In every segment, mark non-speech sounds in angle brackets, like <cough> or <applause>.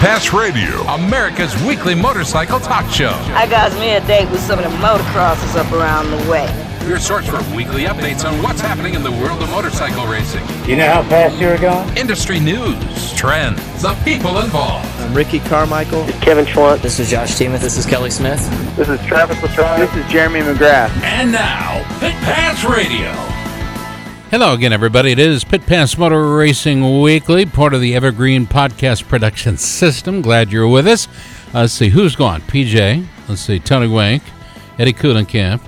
Pass Radio, America's weekly motorcycle talk show. I got me a date with some of the motocrossers up around the way. Your source for weekly updates on what's happening in the world of motorcycle racing. You know how fast you're going? Industry news, trends, the people involved. I'm Ricky Carmichael. This is Kevin Schwantz. This is Josh Teemuth. This is Kelly Smith. This is Travis Latrobe. This is Jeremy McGrath. And now, Pit Pass Radio. Hello again, everybody. It is Pit Pass Motor Racing Weekly, part of the Evergreen Podcast Production System. Glad you're with us. Uh, let's see who's gone. PJ. Let's see Tony Wank, Eddie Kuhlenkamp.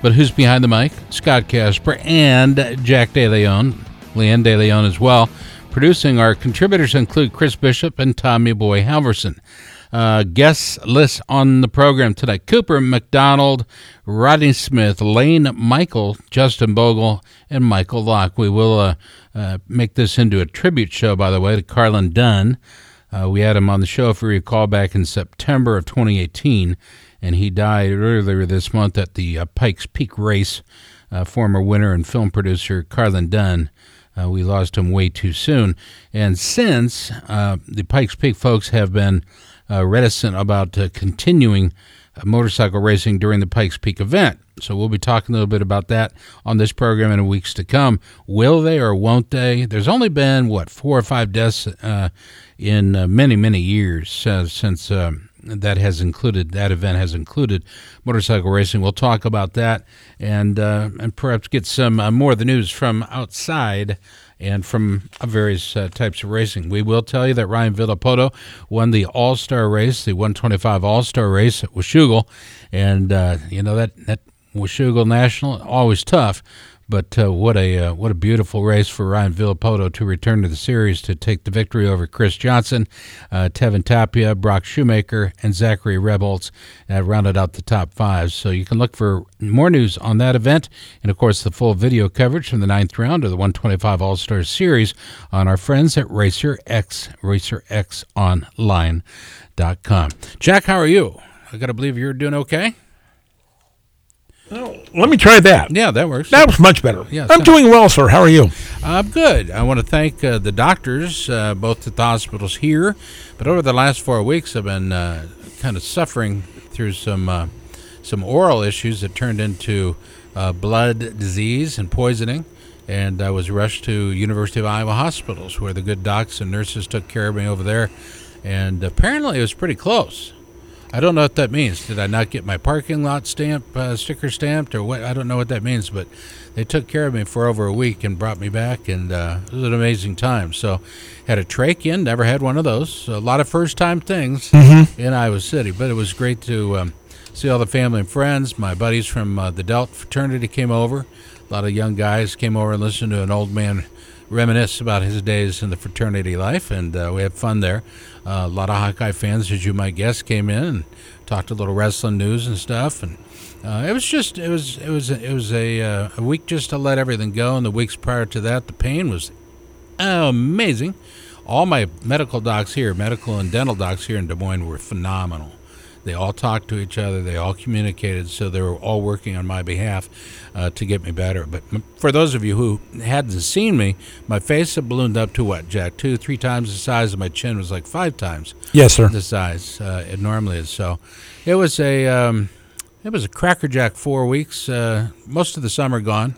But who's behind the mic? Scott Casper and Jack DeLeon, Leanne DeLeon as well. Producing our contributors include Chris Bishop and Tommy Boy Halverson. Uh, guest list on the program tonight Cooper McDonald, Rodney Smith, Lane Michael, Justin Bogle, and Michael Locke. We will uh, uh, make this into a tribute show, by the way, to Carlin Dunn. Uh, we had him on the show, if you recall, back in September of 2018, and he died earlier this month at the uh, Pikes Peak race. Uh, former winner and film producer Carlin Dunn. we lost him way too soon. And since the Pikes Peak folks have been uh, reticent about uh, continuing uh, motorcycle racing during the Pikes Peak event. So we'll be talking a little bit about that on this program in weeks to come. Will they or won't they? There's only been what four or five deaths uh, in uh, many many years uh, since um, that has included that event has included motorcycle racing. We'll talk about that and and perhaps get some more of the news from outside and from various uh, types of racing. We will tell you that Ryan Villopoto won the All Star race, the 125 All Star race at Washougal, and uh, you know that that Washougal National always tough. But uh, what a uh, what a beautiful race for Ryan Villopoto to return to the series to take the victory over Chris Johnson, uh, Tevin Tapia, Brock Shoemaker, and Zachary Rebholz uh, rounded out the top five. So you can look for more news on that event and of course the full video coverage from the ninth round of the 125 All Stars Series on our friends at Racer X RacerXOnline.com. Jack, how are you? I got to believe you're doing okay. Oh, let me try that. Yeah, that works. That was much better. Yeah, I'm doing well, sir. How are you? I'm good. I want to thank uh, the doctors, uh, both at the hospitals here, but over the last four weeks, I've been uh, kind of suffering through some uh, some oral issues that turned into uh, blood disease and poisoning. And I was rushed to University of Iowa hospitals, where the good docs and nurses took care of me over there. And apparently, it was pretty close. I don't know what that means. Did I not get my parking lot stamp uh, sticker stamped or what? I don't know what that means, but they took care of me for over a week and brought me back, and uh, it was an amazing time. So, had a trach in, never had one of those. A lot of first time things mm-hmm. in Iowa City, but it was great to um, see all the family and friends. My buddies from uh, the Delta fraternity came over. A lot of young guys came over and listened to an old man reminisce about his days in the fraternity life, and uh, we had fun there. Uh, a lot of Hawkeye fans, as you might guess, came in and talked a little wrestling news and stuff, and uh, it was just it was it was it was a uh, a week just to let everything go. And the weeks prior to that, the pain was amazing. All my medical docs here, medical and dental docs here in Des Moines, were phenomenal. They all talked to each other. They all communicated, so they were all working on my behalf uh, to get me better. But for those of you who hadn't seen me, my face had ballooned up to what, Jack? Two, three times the size of my chin was like five times. Yes, sir. The size uh, it normally is. So it was a um, it was a crackerjack four weeks. Uh, most of the summer gone.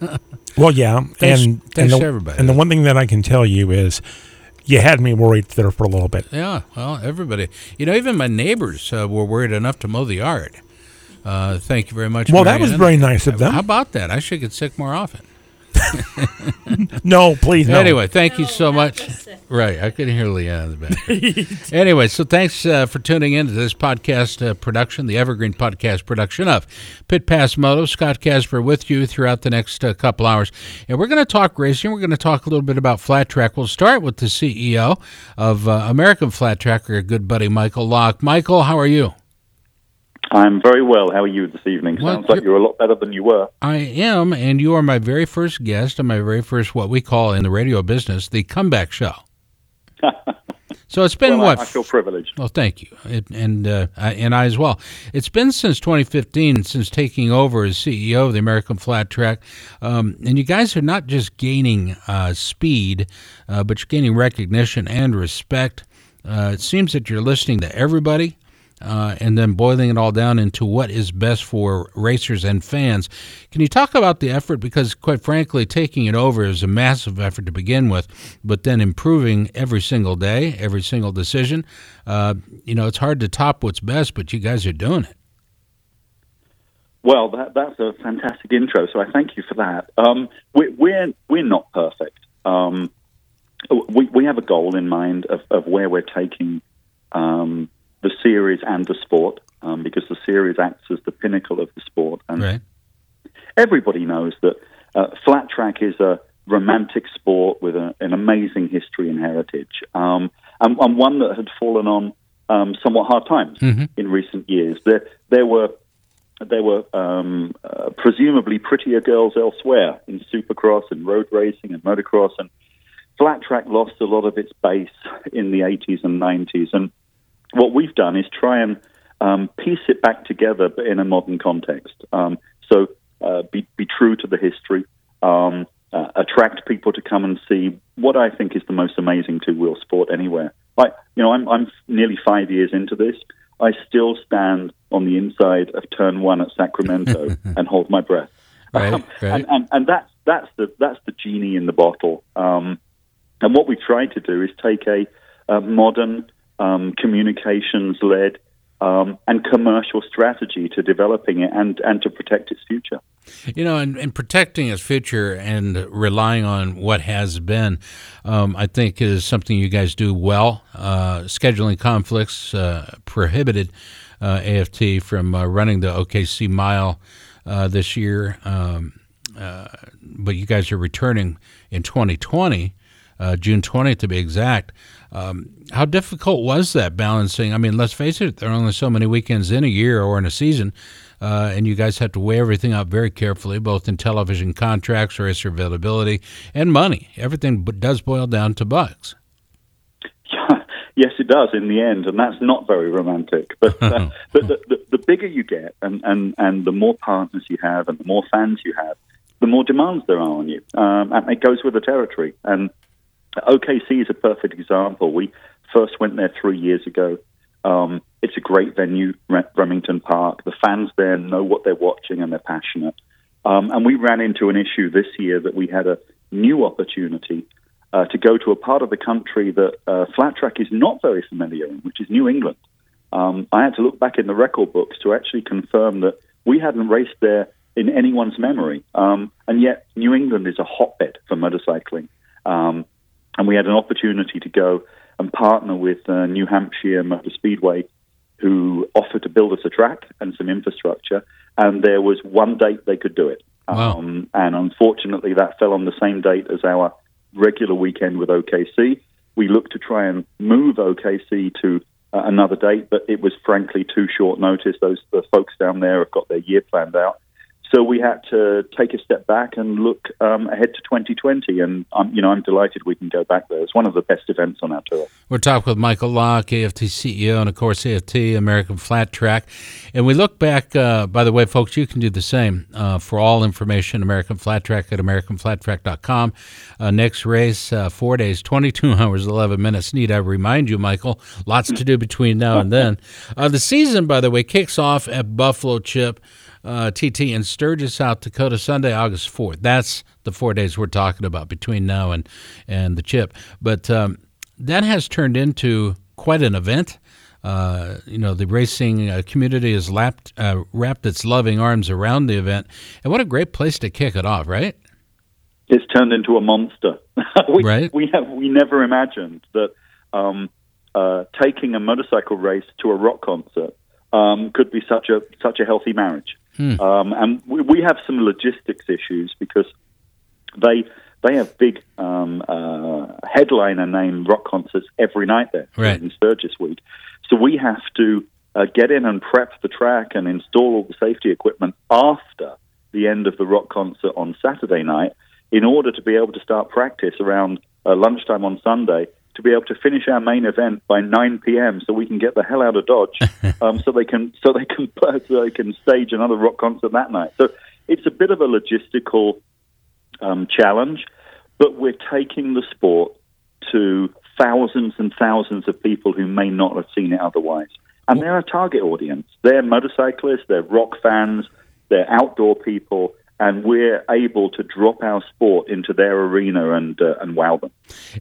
<laughs> well, yeah, thanks, and thanks and the, everybody. And the one thing that I can tell you is you had me worried there for a little bit. Yeah, well, everybody. You know, even my neighbors uh, were worried enough to mow the yard. Uh, thank you very much. Well, that was very nice of them. How about that? I should get sick more often. <laughs> no, please. No. Anyway, thank you so much. Right, I couldn't hear Leanne in the back. <laughs> anyway, so thanks uh, for tuning in to this podcast uh, production, the Evergreen podcast production of Pit Pass Moto. Scott Casper with you throughout the next uh, couple hours, and we're going to talk racing. We're going to talk a little bit about flat track. We'll start with the CEO of uh, American Flat Track, our good buddy Michael Locke. Michael, how are you? I'm very well. How are you this evening? Sounds like you're a lot better than you were. I am, and you are my very first guest and my very first, what we call in the radio business, the comeback show. <laughs> so it's been well, what? I, I feel privileged. Well, thank you, it, and uh, I, and I as well. It's been since 2015 since taking over as CEO of the American Flat Track, um, and you guys are not just gaining uh, speed, uh, but you're gaining recognition and respect Uh, it seems that you're listening to everybody uh, and then boiling it all down into what is best for racers and fans. Can you talk about the effort? Because, quite frankly, taking it over is a massive effort to begin with, but then improving every single day, every single decision. Uh, you know, it's hard to top what's best, but you guys are doing it. Well, that, that's a fantastic intro, so I thank you for that. Um, we, we're we're not perfect. Um, we we have a goal in mind of, of where we're taking um, the series and the sport, um, because the series acts as the pinnacle of the sport. And Right. everybody knows that uh, flat track is a romantic sport with a, an amazing history and heritage, um, and, and one that had fallen on um, somewhat hard times in recent years. There, there were there were um, uh, presumably prettier girls elsewhere in supercross and road racing and motocross, and flat track lost a lot of its base in the 80s and 90s. And what we've done is try and um, piece it back together, but in a modern context. Um, so uh, be, be true to the history, um, uh, attract people to come and see what I think is the most amazing two wheel sport anywhere. Like, you know, I'm, I'm nearly five years into this. I still stand on the inside of turn one at Sacramento <laughs> and hold my breath. Right, Um, right. And, and, and that's, that's, the, that's the genie in the bottle. Um, and what we try to do is take a, a modern, um, communications led, um, and commercial strategy to developing it and, and to protect its future. You know, and, and protecting its future and relying on what has been, um, I think, is something you guys do well. Uh, scheduling conflicts uh, prohibited uh, AFT from uh, running the OKC mile uh, this year, um, uh, but you guys are returning in 2020, uh, June 20th to be exact. Um, how difficult was that balancing? I mean, let's face it, there are only so many weekends in a year or in a season, uh, and you guys have to weigh everything out very carefully, both in television contracts, racer availability, and money. Everything b- does boil down to bucks. <laughs> yes, it does in the end, and that's not very romantic. <laughs> But uh, <laughs> but the, the, the bigger you get, and, and, and the more partners you have, and the more fans you have, the more demands there are on you, um, and it goes with the territory. And OKC is a perfect example. We first went there three years ago. Um, it's a great venue, Remington Park. The fans there know what they're watching and they're passionate. Um, and we ran into an issue this year that we had a new opportunity uh, to go to a part of the country that uh, flat track is not very familiar in, which is New England. Um, I had to look back in the record books to actually confirm that we hadn't raced there in anyone's memory. Um, and yet, New England is a hotbed for motorcycling. Um, and we had an opportunity to go and partner with uh, New Hampshire Motor Speedway, who offered to build us a track and some infrastructure. And there was one date they could do it. Wow. Um, and unfortunately, that fell on the same date as our regular weekend with OKC. We looked to try and move OKC to uh, another date, but it was frankly too short notice. Those the folks down there have got their year planned out. So we had to take a step back and look um, ahead to 2020, and um, you know I'm delighted we can go back there. It's one of the best events on our tour. We're talking with Michael Locke, AFT CEO, and of course AFT, American Flat Track. And we look back, uh, by the way, folks, you can do the same. Uh, for all information, American Flat Track at AmericanFlatTrack.com. Uh, next race, uh, four days, 22 <laughs> hours, 11 minutes. Need I remind you, Michael, lots to do between now and then. Uh, the season, by the way, kicks off at Buffalo Chip. Uh, TT in Sturgis, South Dakota, Sunday, August 4th. That's the four days we're talking about between now and, and the chip. But um, that has turned into quite an event. Uh, you know, the racing uh, community has lapped, uh, wrapped its loving arms around the event. And what a great place to kick it off, right? It's turned into a monster. <laughs> we, Right. we have we never imagined that um, uh, taking a motorcycle race to a rock concert um, could be such a such a healthy marriage. Um, and we, we have some logistics issues because they they have big um, uh, headliner name rock concerts every night there Right. in Sturgis Week. So we have to uh, get in and prep the track and install all the safety equipment after the end of the rock concert on Saturday night in order to be able to start practice around uh, lunchtime on Sunday to be able to finish our main event by 9 p.m. so we can get the hell out of Dodge <laughs> um, so they can so they can <laughs> so they can stage another rock concert that night. So it's a bit of a logistical um, challenge, but we're taking the sport to thousands and thousands of people who may not have seen it otherwise. And they're a target audience. They're motorcyclists, they're rock fans, they're outdoor people, and we're able to drop our sport into their arena and uh, and wow them.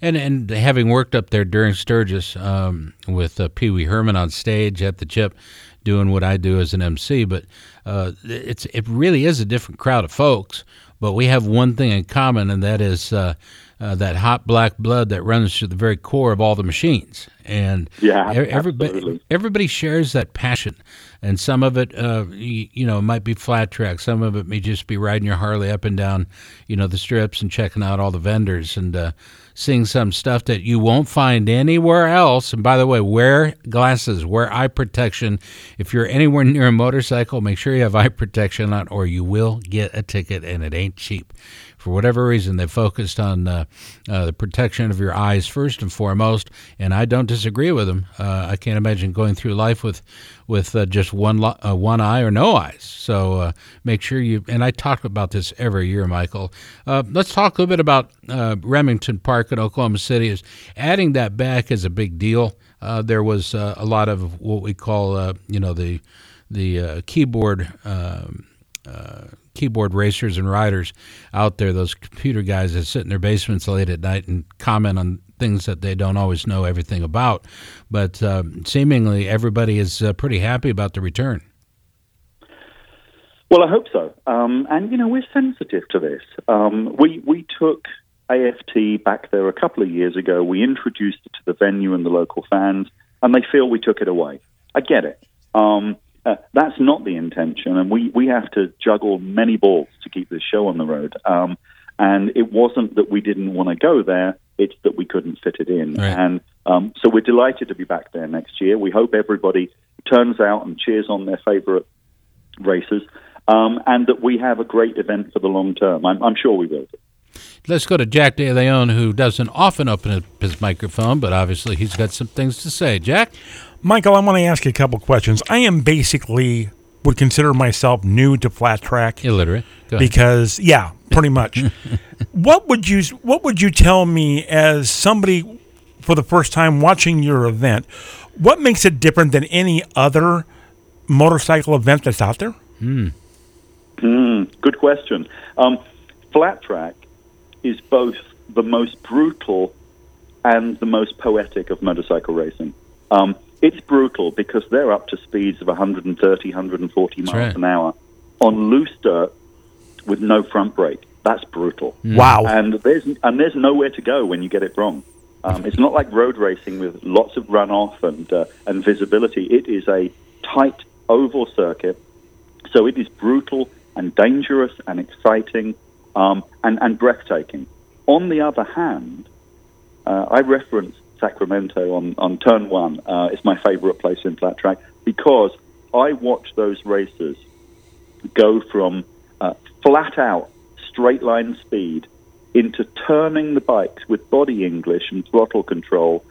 And and having worked up there during Sturgis um, with uh, Pee Wee Herman on stage at the Chip, doing what I do as an MC, but uh, it's it really is a different crowd of folks. But we have one thing in common, and that is. Uh, uh, that hot black blood that runs to the very core of all the machines, and Yeah, everybody absolutely. everybody shares that passion, and some of it, uh, you, you know, might be flat track. Some of it may just be riding your Harley up and down, you know, the strips and checking out all the vendors and uh, seeing some stuff that you won't find anywhere else. And by the way, wear glasses, wear eye protection. If you're anywhere near a motorcycle, make sure you have eye protection on, or you will get a ticket, and it ain't cheap for whatever reason, they focused on uh, uh, the protection of your eyes first and foremost. And I don't disagree with them. Uh, I can't imagine going through life with with uh, just one lo- uh, one eye or no eyes. So make sure you. And I talk about this every year, Michael. let's talk a little bit about Remington Park in Oklahoma City. Is adding that back is a big deal. there was a lot of what we call, you know, the the keyboard. Um, uh, keyboard racers and riders out there, those computer guys that sit in their basements late at night and comment on things that they don't always know everything about. But uh, seemingly everybody is uh, pretty happy about the return. Well, I hope so. Um, and, you know, we're sensitive to this. Um, we, we took AFT back there a couple of years ago. We introduced it to the venue and the local fans, and they feel we took it away. I get it. Um, uh, that's not the intention, and we, we have to juggle many balls to keep this show on the road. Um, and it wasn't that we didn't want to go there; it's that we couldn't fit it in. Right. And um, so we're delighted to be back there next year. We hope everybody turns out and cheers on their favorite racers, um, and that we have a great event for the long term. I'm, I'm sure we will. Let's go to Jack De Leon, who doesn't often open up his microphone, but obviously he's got some things to say. Jack? Michael, I want to ask you a couple questions. I am basically would consider myself new to flat track Illiterate. Go ahead. because yeah, pretty much. <laughs> what would you what would you tell me as somebody for the first time watching your event? What makes it different than any other motorcycle event that's out there? Mm, good question. Um, flat track is both the most brutal and the most poetic of motorcycle racing. Um, it's brutal because they're up to speeds of 130, 140 miles right. an hour on loose dirt with no front brake. That's brutal. Wow. And there's and there's nowhere to go when you get it wrong. Um, it's not like road racing with lots of runoff and uh, and visibility. It is a tight oval circuit, so it is brutal and dangerous and exciting um, and and breathtaking. On the other hand, uh, I referenced Sacramento on, on turn one. Uh, it's my favorite place in flat track because I watch those racers go from uh, flat out straight line speed into turning the bikes with body English and throttle control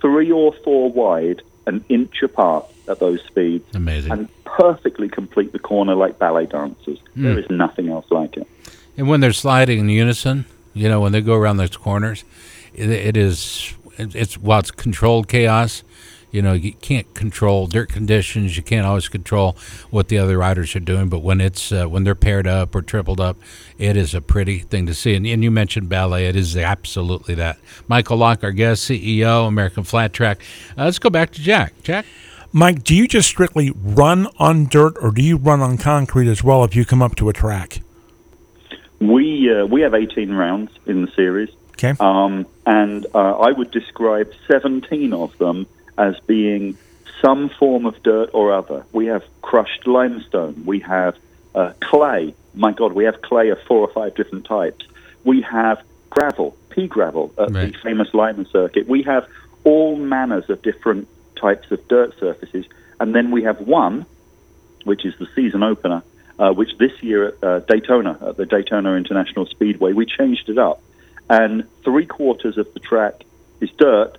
three or four wide, an inch apart at those speeds, Amazing. and perfectly complete the corner like ballet dancers. There is nothing else like it. And when they're sliding in unison, you know, when they go around those corners, it, it is it- it's while it's controlled chaos. You know, you can't control dirt conditions. You can't always control what the other riders are doing. But when it's uh, when they're paired up or tripled up, it is a pretty thing to see. And, and you mentioned ballet; it is absolutely that. Michael Locke, our guest, CEO, American Flat Track. Uh, let's go back to Jack. Jack. Mike, do you just strictly run on dirt or do you run on concrete as well if you come up to a track? We uh, we have 18 rounds in the series. Okay. Um, and uh, I would describe 17 of them as being some form of dirt or other. We have crushed limestone. We have uh, clay. My God, we have clay of four or five different types. We have gravel, pea gravel at Right. the famous Lima circuit. We have all manners of different types of dirt surfaces. And then we have one, which is the season opener, uh, which this year at uh, Daytona, at the Daytona International Speedway, we changed it up. And three quarters of the track is dirt,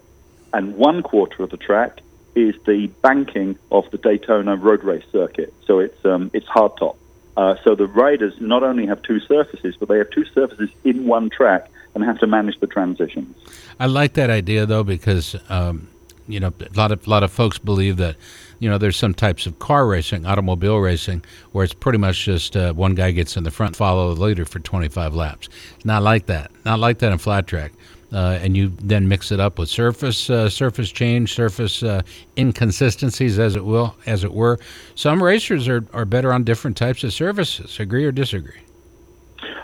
and one quarter of the track is the banking of the Daytona road race circuit. So it's um, it's hardtop. Uh, so the riders not only have two surfaces, but they have two surfaces in one track, and have to manage the transitions. I like that idea though because um, you know a lot of a lot of folks believe that you know there's some types of car racing, automobile racing, where it's pretty much just uh, one guy gets in the front, follow the leader for 25 laps. Not like that. Not like that in flat track. Uh, and you then mix it up with surface uh, surface change, surface uh, inconsistencies, as it will, as it were. Some racers are, are better on different types of surfaces. Agree or disagree?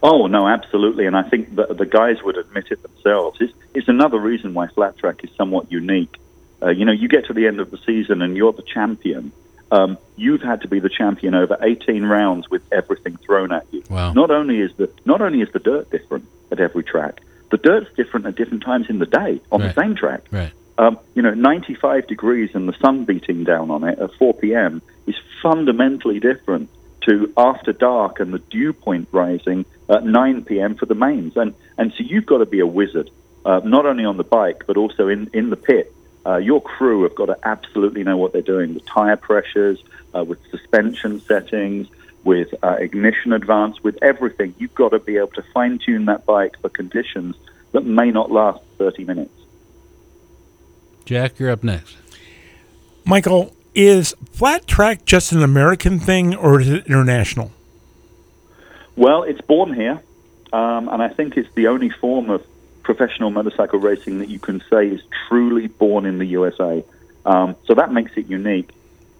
Oh no, absolutely, and I think the, the guys would admit it themselves. It's, it's another reason why flat track is somewhat unique. Uh, you know, you get to the end of the season and you're the champion. Um, you've had to be the champion over 18 rounds with everything thrown at you. Wow. Not only is the not only is the dirt different at every track, the dirt's different at different times in the day on Right. the same track. Right. Um, you know, 95 degrees and the sun beating down on it at 4 p.m. is fundamentally different to after dark and the dew point rising at 9 p.m. for the mains. And, and so you've got to be a wizard, uh, not only on the bike, but also in, in the pit. Uh, your crew have got to absolutely know what they're doing with tire pressures, uh, with suspension settings, with uh, ignition advance, with everything. You've got to be able to fine tune that bike for conditions that may not last 30 minutes. Jack, you're up next. Michael, is flat track just an American thing or is it international? Well, it's born here, um, and I think it's the only form of professional motorcycle racing that you can say is truly born in the USA. Um, so that makes it unique.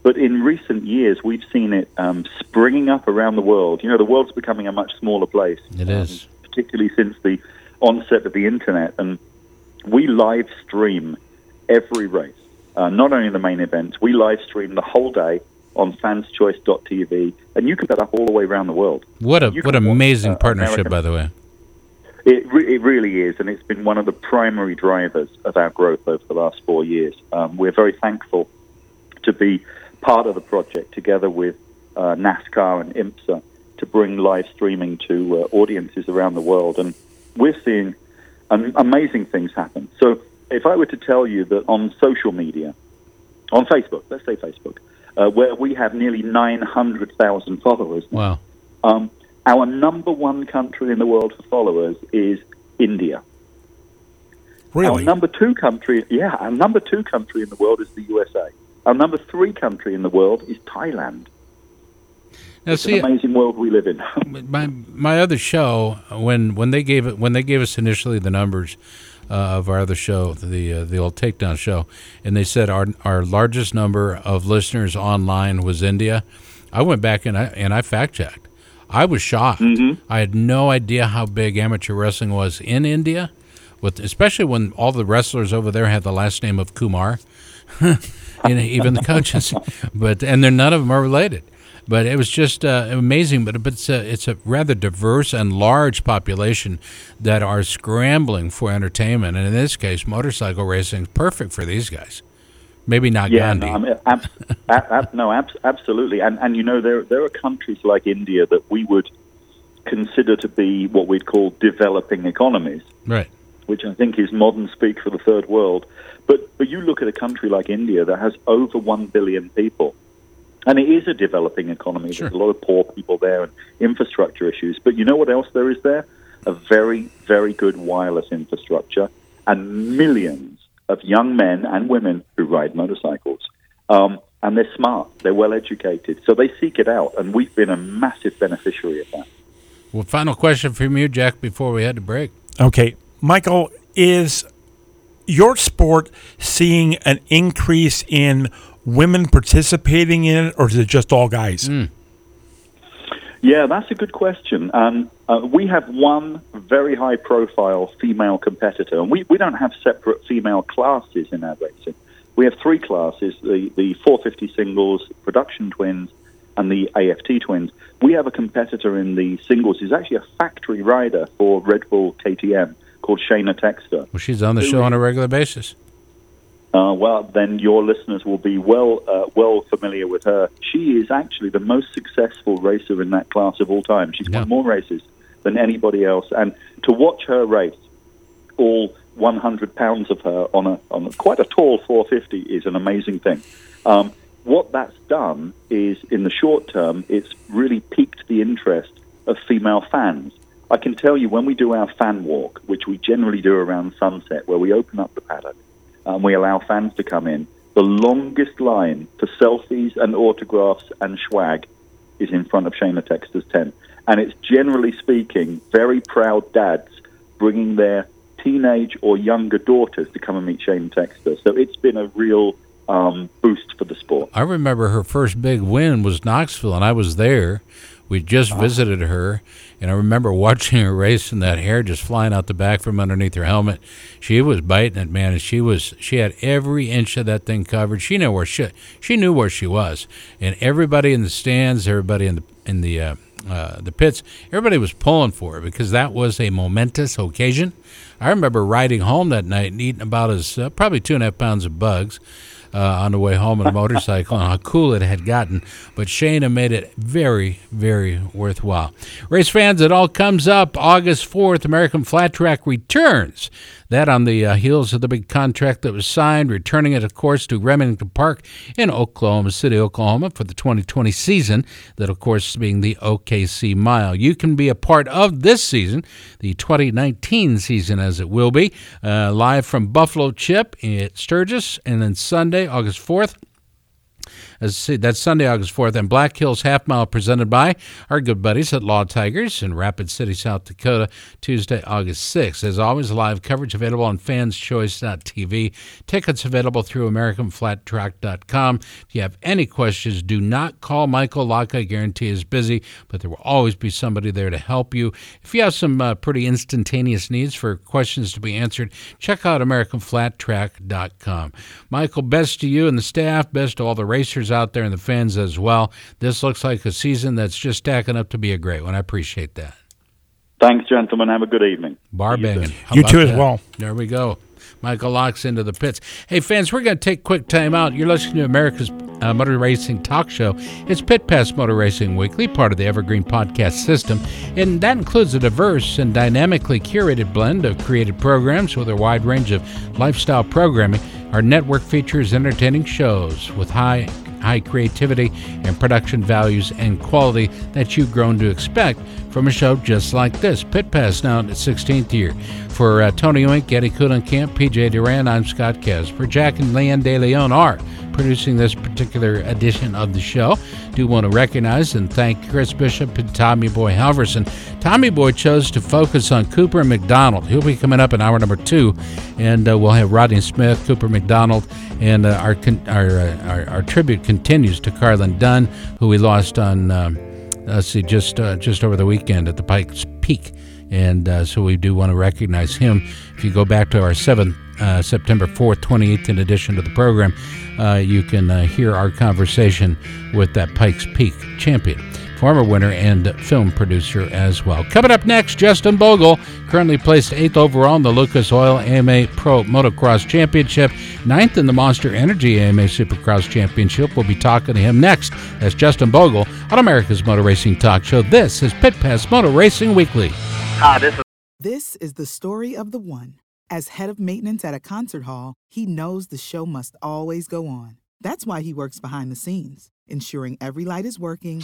But in recent years, we've seen it um, springing up around the world. You know, the world's becoming a much smaller place. It is. particularly since the onset of the internet. And we live stream every race, uh, not only the main events. We live stream the whole day on fanschoice.tv, and you can set up all the way around the world. What a what can watch, amazing uh, partnership, American- by the way. It, re- it really is, and it's been one of the primary drivers of our growth over the last four years. Um, we're very thankful to be part of the project together with uh, NASCAR and IMSA to bring live streaming to uh, audiences around the world. And we're seeing um, amazing things happen. So, if I were to tell you that on social media, on Facebook, let's say Facebook, uh, where we have nearly 900,000 followers Wow. um, our number one country in the world for followers is India. Really? Our number two country, yeah, our number two country in the world is the USA. Our number three country in the world is Thailand. Now, It's see, an amazing world we live in. <laughs> my my other show when when they gave it when they gave us initially the numbers uh, of our other show the uh, the old takedown show and they said our our largest number of listeners online was India I went back and I and I fact checked I was shocked. I had no idea how big amateur wrestling was in India with especially when all the wrestlers over there had the last name of Kumar. <laughs> You know, even the coaches. <laughs> But and they're none of them are related. But it was just uh, amazing. But, but it's a, it's a rather diverse and large population that are scrambling for entertainment, and in this case, motorcycle racing is perfect for these guys. Maybe not Yeah, Gandhi. no, I mean, ab- ab- ab- no, ab- absolutely. And and you know there there are countries like India that we would consider to be what we'd call developing economies. right. which I think is modern speak for the third world. But but you look at a country like India that has over one billion people, and it is a developing economy. Sure. There's a lot of poor people there and infrastructure issues. But you know what else there is there? A very very good wireless infrastructure and millions of young men and women who ride motorcycles. Um, and they're smart, they're well educated, so they seek it out, and we've been a massive beneficiary of that. Well, final question from you, Jack, before we had to break. Okay, Michael, is your sport seeing an increase in women participating in it, or is it just all guys? Yeah, that's a good question. Um, uh, we have one very high profile female competitor, and we, we don't have separate female classes in our racing. We have three classes the, the 450 singles, production twins, and the AFT twins. We have a competitor in the singles who's actually a factory rider for Red Bull KTM called Shayna Texter. Well, she's on the show on a regular basis. Uh, well, then your listeners will be well uh, well familiar with her. She is actually the most successful racer in that class of all time. She's Yeah. won more races than anybody else, and to watch her race, all 100 pounds of her on a on a, quite a tall 450 is an amazing thing. Um, what that's done is, in the short term, it's really piqued the interest of female fans I can tell you when we do our fan walk, which we generally do around sunset, where we open up the paddock and we allow fans to come in, the longest line for selfies and autographs and swag is in front of Shayna Texter's tent. And it's generally speaking very proud dads bringing their teenage or younger daughters to come and meet Shayna Texter. So it's been a real um, boost for the sport. I remember her first big win was Knoxville, and I was there. We just visited her, and I remember <laughs> watching her race and that hair just flying out the back from underneath her helmet. She was biting it, man, and she was she had every inch of that thing covered. She knew where she she knew where she was, and everybody in the stands, everybody in the in the uh, uh, the pits, everybody was pulling for it because that was a momentous occasion. I remember riding home that night and eating about as uh, probably two and a half pounds of bugs uh, on the way home on a motorcycle and how cool it had gotten. But Shayna made it very, very worthwhile. Race fans, it all comes up August 4th. American Flat Track returns. That on the uh, heels of the big contract that was signed, returning it, of course, to Remington Park in Oklahoma City, Oklahoma for the 2020 season. That, of course, being the OKC Mile. You can be a part of this season, the 2019 season as it will be, uh, live from Buffalo Chip at Sturgis, and then Sunday, August 4th. As that's Sunday, August 4th, and Black Hills Half Mile presented by our good buddies at Law Tigers in Rapid City, South Dakota, Tuesday, August 6th. As always, live coverage available on fanschoice.tv. Tickets available through AmericanFlatTrack.com. If you have any questions, do not call Michael Locke. I guarantee is busy, but there will always be somebody there to help you. If you have some uh, pretty instantaneous needs for questions to be answered, check out AmericanFlatTrack.com. Michael, best to you and the staff, best to all the racers out there and the fans as well. This looks like a season that's just stacking up to be a great one. I appreciate that. Thanks, gentlemen. Have a good evening. Bar banging. How You about too as that? well. There we go. Michael locks into the pits. Hey, fans, we're going to take a quick time out. You're listening to America's uh, Motor Racing Talk Show. It's Pit Pass Motor Racing Weekly, part of the Evergreen Podcast System, and that includes a diverse and dynamically curated blend of created programs with a wide range of lifestyle programming. Our network features entertaining shows with high high creativity and production values and quality that you've grown to expect from a show just like this. Pit Pass now in its 16th year. For uh, Tony Oink, Eddie Kuhlenkamp, PJ Duran, I'm Scott Casper. Jack and Leanne De Leon are producing this particular edition of the show. Do want to recognize and thank Chris Bishop and Tommy Boy Halverson. Tommy Boy chose to focus on Cooper McDonald. He'll be coming up in hour number two, and uh, we'll have Rodney Smith, Cooper McDonald, and uh, our, con- our, uh, our our tribute continues to Carlin Dunn, who we lost on. Um, let's see, just uh, just over the weekend at the Pikes Peak, and uh, so we do want to recognize him. If you go back to our seventh. Uh, September 4th, 2018 edition of the program, uh, you can uh, hear our conversation with that Pikes Peak champion, former winner and film producer as well. Coming up next, Justin Bogle, currently placed eighth overall in the Lucas Oil AMA Pro Motocross Championship, ninth in the Monster Energy AMA Supercross Championship. We'll be talking to him next. That's Justin Bogle on America's Motor Racing Talk Show. This is Pit Pass Motor Racing Weekly. Hi, This is the story of the one. As head of maintenance at a concert hall, he knows the show must always go on. That's why he works behind the scenes, ensuring every light is working,